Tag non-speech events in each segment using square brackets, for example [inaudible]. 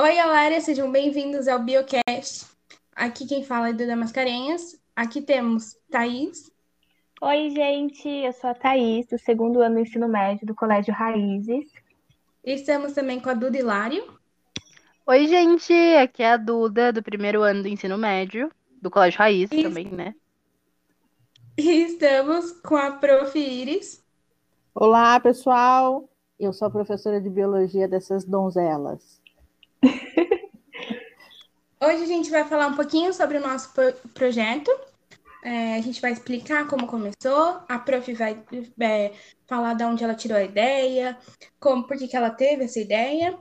Oi, galera, sejam bem-vindos ao Biocast. Aqui quem fala é Duda Mascarenhas. Aqui temos Thaís. Oi, gente, eu sou a Thaís, do segundo ano do ensino médio do Colégio Raízes. E estamos também com a Duda Hilário. Oi, gente, aqui é a Duda, do primeiro ano do ensino médio, do Colégio Raízes E- também, né? [laughs] E estamos com a Prof. Iris. Olá, pessoal. Eu sou a professora de biologia dessas donzelas. [laughs] Hoje a gente vai falar um pouquinho sobre o nosso pro- projeto. É, a gente vai explicar como começou. A prof vai é, falar de onde ela tirou a ideia, como, por que que ela teve essa ideia.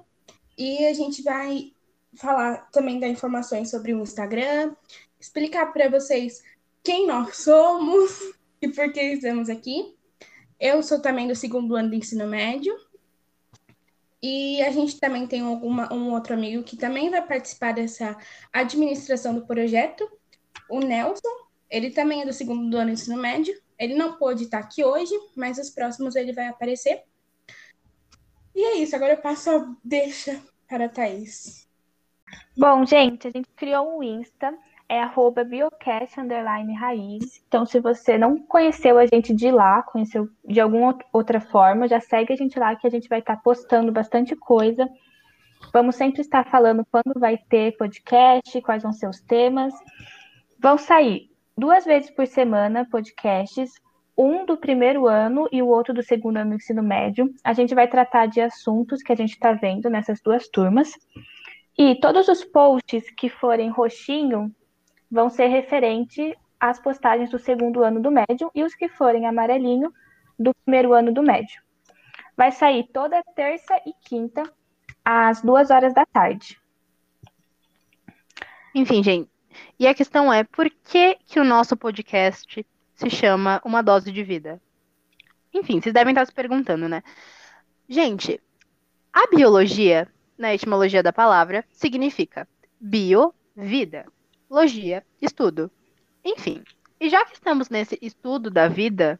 E a gente vai falar também dar informações sobre o Instagram, explicar para vocês quem nós somos [laughs] e por que estamos aqui. Eu sou também do segundo ano do ensino médio. E a gente também tem um outro amigo que também vai participar dessa administração do projeto, o Nelson. Ele também é do segundo ano do ensino médio. Ele não pôde estar aqui hoje, mas os próximos ele vai aparecer. E é isso, agora eu passo a deixa para a Thaís. Bom, gente, a gente criou um Insta, é arroba biocast underline raiz. Então, se você não conheceu a gente de lá, conheceu de alguma out- outra forma, já segue a gente lá que a gente vai estar postando bastante coisa. Vamos sempre estar falando quando vai ter podcast, quais vão ser os temas. Vão sair duas vezes por semana podcasts, um do primeiro ano e o outro do segundo ano do ensino médio. A gente vai tratar de assuntos que a gente está vendo nessas duas turmas. E todos os posts que forem roxinho vão ser referente às postagens do segundo ano do médio e os que forem amarelinho do primeiro ano do médio. Vai sair toda terça e quinta às duas horas da tarde. Enfim, gente. E a questão é, por que que o nosso podcast se chama Uma Dose de Vida? Enfim, vocês devem estar se perguntando, né? Gente, a biologia, na etimologia da palavra, significa bio, vida, logia, estudo. Enfim, e já que estamos nesse estudo da vida,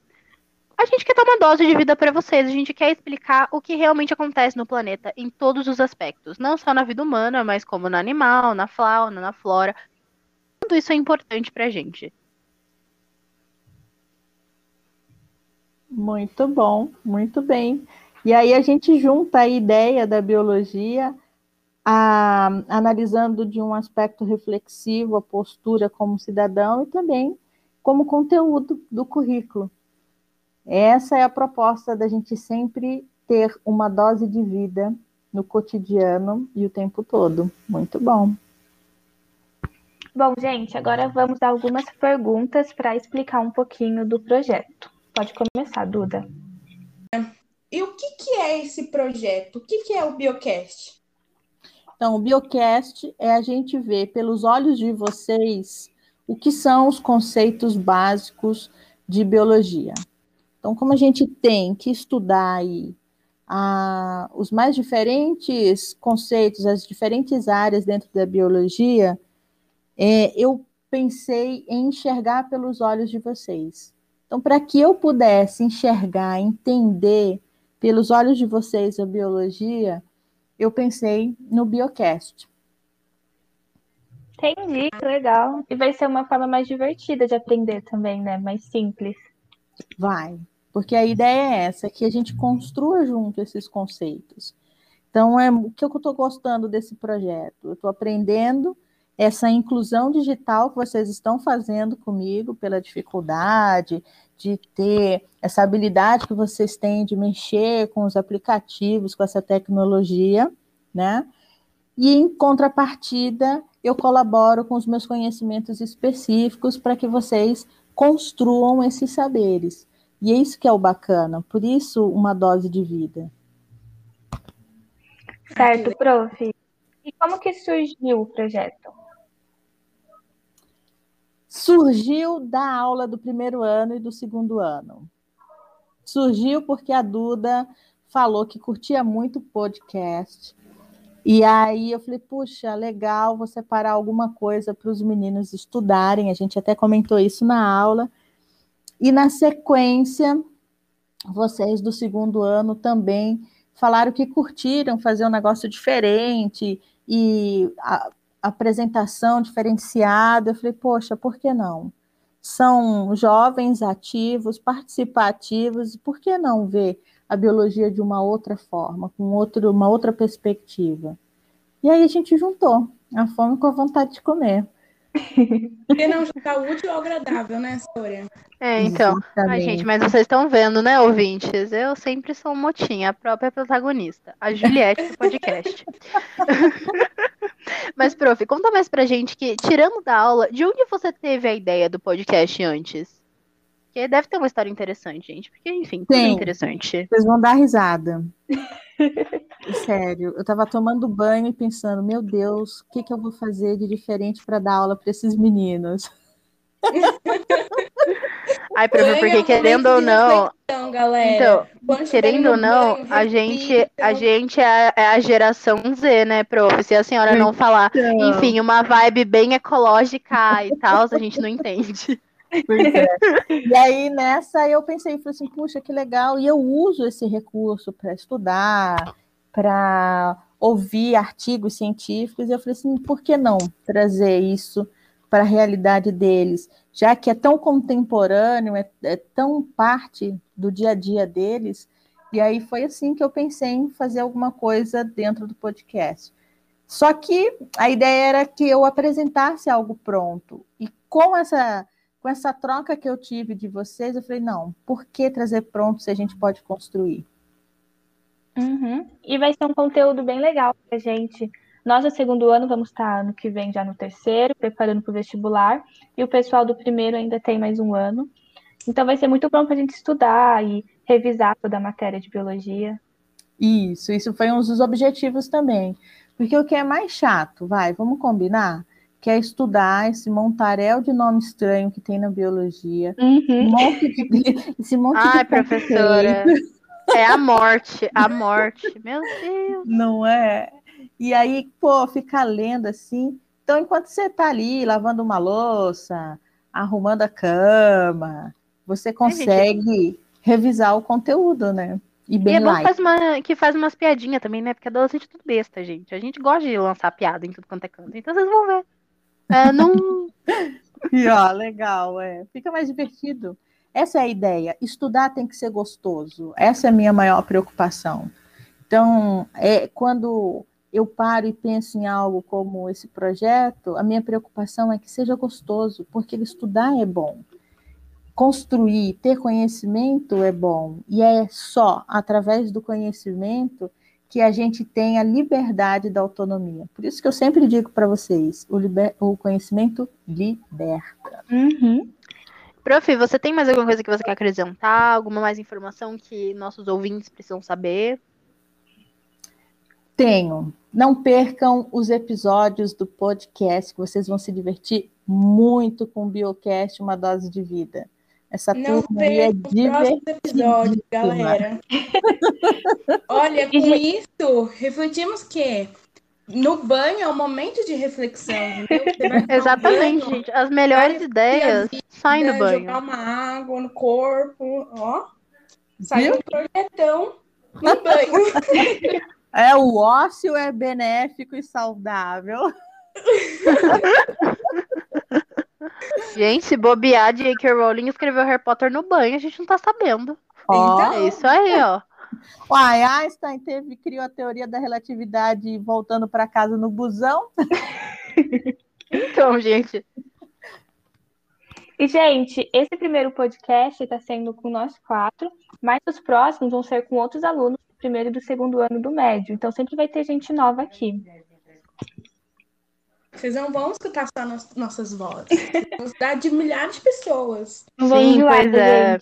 a gente quer dar uma dose de vida para vocês. A gente quer explicar o que realmente acontece no planeta em todos os aspectos, não só na vida humana, mas como no animal, na fauna, na flora. Tudo isso é importante pra gente. Muito bom, muito bem. E aí a gente junta a ideia da biologia a- analisando de um aspecto reflexivo a postura como cidadão e também como conteúdo do currículo. Essa é a proposta da gente sempre ter uma dose de vida no cotidiano e o tempo todo. Muito bom. Bom, gente, agora vamos a algumas perguntas para explicar um pouquinho do projeto. Pode começar, Duda. E o que, que é esse projeto? O que, que é o Biocast? Então, o Biocast é a gente ver pelos olhos de vocês o que são os conceitos básicos de biologia. Então, como a gente tem que estudar aí os mais diferentes conceitos, as diferentes áreas dentro da biologia, é, eu pensei em enxergar pelos olhos de vocês. Então, para que eu pudesse enxergar, entender pelos olhos de vocês a biologia, eu pensei no Biocast. Entendi, que legal. E vai ser uma forma mais divertida de aprender também, né? Mais simples. Vai, porque a ideia é essa, que a gente construa junto esses conceitos. Então, é o que eu estou gostando desse projeto. Eu estou aprendendo essa inclusão digital que vocês estão fazendo comigo, pela dificuldade de ter essa habilidade que vocês têm de mexer com os aplicativos, com essa tecnologia, né? E em contrapartida, eu colaboro com os meus conhecimentos específicos para que vocês construam esses saberes. E é isso que é o bacana, por isso uma dose de vida. Certo, prof. E como que surgiu o projeto? Surgiu da aula do primeiro ano e do segundo ano. Surgiu porque a Duda falou que curtia muito podcast. E aí eu falei, puxa, legal, vou separar alguma coisa para os meninos estudarem. A gente até comentou isso na aula. E na sequência, vocês do segundo ano também falaram que curtiram fazer um negócio diferente e apresentação diferenciada. Eu falei, poxa, por que não? São jovens ativos, participativos, por que não ver a biologia de uma outra forma, com outro, uma outra perspectiva? E aí a gente juntou a fome com a vontade de comer. [laughs] Porque não está útil ou agradável, né, Sôria? É, então. Ai, gente, mas vocês estão vendo, né, ouvintes? Eu sempre sou motinha, a própria protagonista. A Juliette do podcast. [laughs] mas, prof, conta mais pra gente que, tirando da aula, de onde você teve a ideia do podcast antes? Porque deve ter uma história interessante, gente. Porque, enfim, tudo é interessante. Vocês vão dar risada. [laughs] Sério, eu tava tomando banho e pensando, meu Deus, o que, que eu vou fazer de diferente para dar aula para esses meninos? [laughs] Ai, prof, porque querendo ou não. Galera. Então, querendo ou não, banho, a gente, a gente é, é, a geração Z, né, prof? Se a senhora não falar, então... enfim, uma vibe bem ecológica e tal, a gente não entende. É. E aí, nessa, eu pensei, falei assim, puxa, que legal, e eu uso esse recurso para estudar, para ouvir artigos científicos, e eu falei assim, por que não trazer isso para a realidade deles, já que é tão contemporâneo, é, é tão parte do dia a dia deles, e aí foi assim que eu pensei em fazer alguma coisa dentro do podcast. Só que a ideia era que eu apresentasse algo pronto, e com essa com essa troca que eu tive de vocês, eu falei, não, por que trazer pronto se a gente pode construir? Uhum. E vai ser um conteúdo bem legal para a gente. Nós, no segundo ano, vamos estar ano que vem já no terceiro, preparando para o vestibular, e o pessoal do primeiro ainda tem mais um ano. Então vai ser muito bom para a gente estudar e revisar toda a matéria de biologia. Isso, isso foi um dos objetivos também. Porque o que é mais chato, vai, vamos combinar? que é estudar esse montaréu de nome estranho que tem na biologia. Uhum. monte de, [laughs] esse monte Ai, de professora. É a morte, a morte. Meu Deus. Não é? E aí, pô, ficar lendo assim. Então, enquanto você está ali lavando uma louça, arrumando a cama, você consegue é, revisar o conteúdo, né? E, bem e é bom faz uma, que faz umas piadinhas também, né? Porque adolescente é tudo besta, gente. A gente gosta de lançar piada em tudo quanto é canto. Então vocês vão ver. É, não. [laughs] e ó, legal, é. Fica mais divertido. Essa é a ideia. Estudar tem que ser gostoso. Essa é a minha maior preocupação. Então, é quando eu paro e penso em algo como esse projeto, a minha preocupação é que seja gostoso, porque estudar é bom. Construir, ter conhecimento é bom, e é só através do conhecimento que a gente tenha liberdade da autonomia. Por isso que eu sempre digo para vocês, o, liber... o, conhecimento liberta. Uhum. Prof, você tem mais alguma coisa que você quer acrescentar? Alguma mais informação que nossos ouvintes precisam saber? Tenho. Não percam os episódios do podcast, que vocês vão se divertir muito com o Biocast, uma dose de vida. Essa não turma aí é episódio, galera. [laughs] Olha, com isso, refletimos que no banho é um momento de reflexão. [laughs] Exatamente, banho, gente. As melhores ideias saem do banho. Jogar uma água no corpo, ó. Sai um projetão no banho. [laughs] É, o ócio é benéfico e saudável. [laughs] Gente, se bobear, J.K. Rowling escreveu Harry Potter no banho, a gente não tá sabendo. Oh. É isso aí, ó. [laughs] Uai, Einstein teve, criou a teoria da relatividade voltando para casa no busão. [laughs] então, gente. E, gente, esse primeiro podcast está sendo com nós quatro, mas os próximos vão ser com outros alunos primeiro e do segundo ano do médio. Então, sempre vai ter gente nova aqui. Vocês não vão escutar só nos, nossas vozes. Vamos dar de milhares de pessoas. Sim, pois é.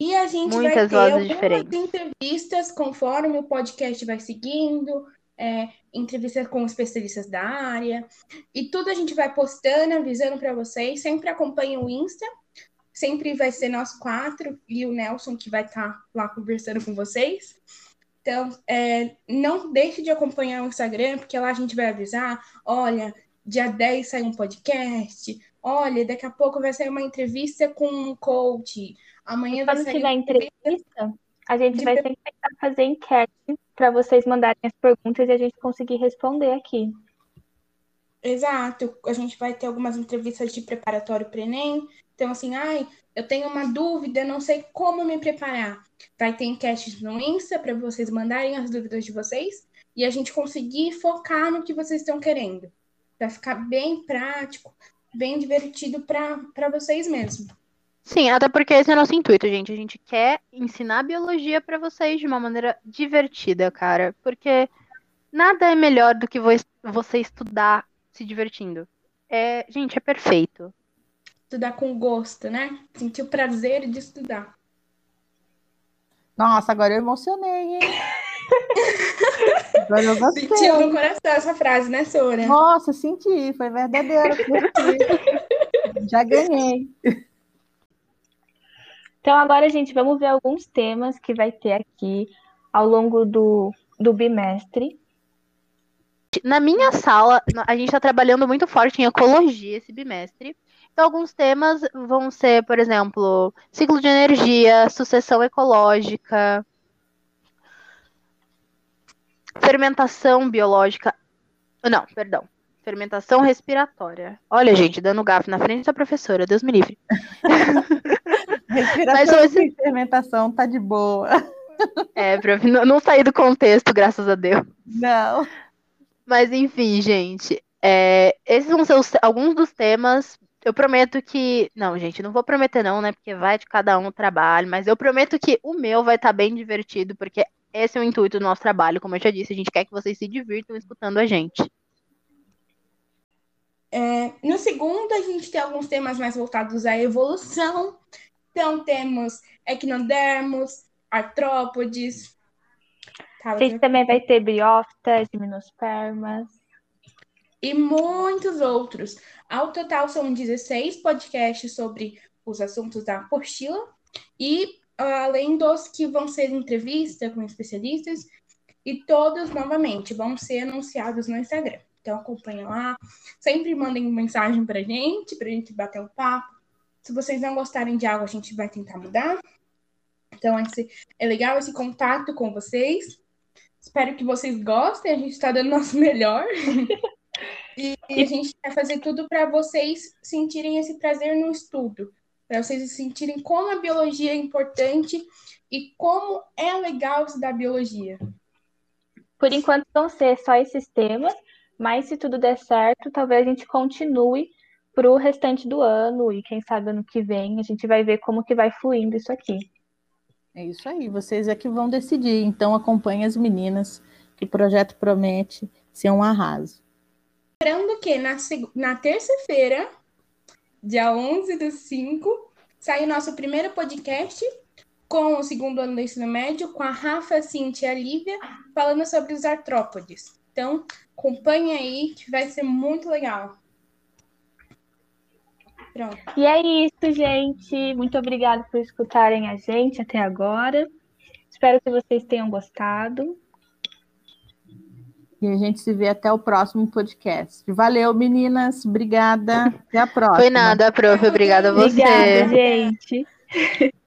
E a gente Muitas vai ter algumas diferentes. entrevistas conforme o podcast vai seguindo, é, entrevistas com especialistas da área. E tudo a gente vai postando, avisando para vocês. Sempre acompanhe o Insta. Sempre vai ser nós quatro e o Nelson que vai estar tá lá conversando com vocês. Então, é, não deixe de acompanhar o Instagram, porque lá a gente vai avisar, olha, dia 10 sai um podcast. Olha, daqui a pouco vai sair uma entrevista com um coach. Amanhã Quando vai sair tiver entrevista, A gente vai pre- sempre tentar fazer enquete para vocês mandarem as perguntas e a gente conseguir responder aqui. Exato, a gente vai ter algumas entrevistas de preparatório para Enem. Então, assim, ai, eu tenho uma dúvida, não sei como me preparar. Vai ter enquetes no Insta para vocês mandarem as dúvidas de vocês e a gente conseguir focar no que vocês estão querendo. Vai ficar bem prático, bem divertido para vocês mesmo. Sim, até porque esse é o nosso intuito, gente. A gente quer ensinar biologia pra vocês de uma maneira divertida, cara. Porque nada é melhor do que vo- você estudar se divertindo. É, gente, é perfeito. Estudar com gosto, né? Sentir o prazer de estudar. Nossa, agora eu emocionei, hein? Agora eu gostei. Sentiu no coração essa frase, né, Sora? Nossa, senti, foi verdadeiro. Já ganhei. Então, agora, gente, vamos ver alguns temas que vai ter aqui ao longo do, do bimestre. Na minha sala, a gente está trabalhando muito forte em ecologia esse bimestre. Então, alguns temas vão ser, por exemplo, ciclo de energia, sucessão ecológica, fermentação biológica. Não, perdão. Fermentação respiratória. Olha, gente, dando gafe na frente da professora, Deus me livre. [laughs] Respiração hoje- fermentação tá de boa. É, prof, não, não saí do contexto, graças a Deus. Não. Mas enfim, gente, é, esses vão ser os- alguns dos temas. Eu prometo que. Não, gente, não vou prometer, não, né? Porque vai de cada um o trabalho, mas eu prometo que o meu vai estar bem divertido, porque esse é o intuito do nosso trabalho. Como eu já disse, a gente quer que vocês se divirtam escutando a gente. É, no segundo, a gente tem alguns temas mais voltados à evolução. Então, temos equinodermos, artrópodes. Tá, A gente também vai ter briófitas, gimnospermas. E muitos outros. Ao total, são 16 podcasts sobre os assuntos da apostila, e ah, além dos que vão ser entrevista com especialistas, e todos, novamente, vão ser anunciados no Instagram. Então, acompanha lá, sempre mandem mensagem pra gente, pra gente bater um papo. Se vocês não gostarem de algo, a gente vai tentar mudar. Então, esse, é legal esse contato com vocês. Espero que vocês gostem, a gente está dando nosso melhor. [laughs] E, e a gente vai fazer tudo para vocês sentirem esse prazer no estudo, para vocês sentirem como a biologia é importante e como é legal estudar biologia. Por enquanto vão ser só esses temas, mas se tudo der certo, talvez a gente continue para o restante do ano e quem sabe ano que vem a gente vai ver como que vai fluindo isso aqui. É isso aí, vocês é que vão decidir. Então acompanhe as meninas, que o projeto promete ser um arraso. Lembrando que na, na terça-feira, dia 11 do 5, sai o nosso primeiro podcast com o segundo ano do ensino médio, com a Rafa, Cintia e a Lívia, falando sobre os artrópodes. Então, acompanhe aí, que vai ser muito legal. Pronto. E é isso, gente. Muito obrigada por escutarem a gente até agora. Espero que vocês tenham gostado. E a gente se vê até o próximo podcast. Valeu, meninas. Obrigada. Até a próxima. Foi nada, prof. Obrigada a você. Obrigada, gente. [laughs]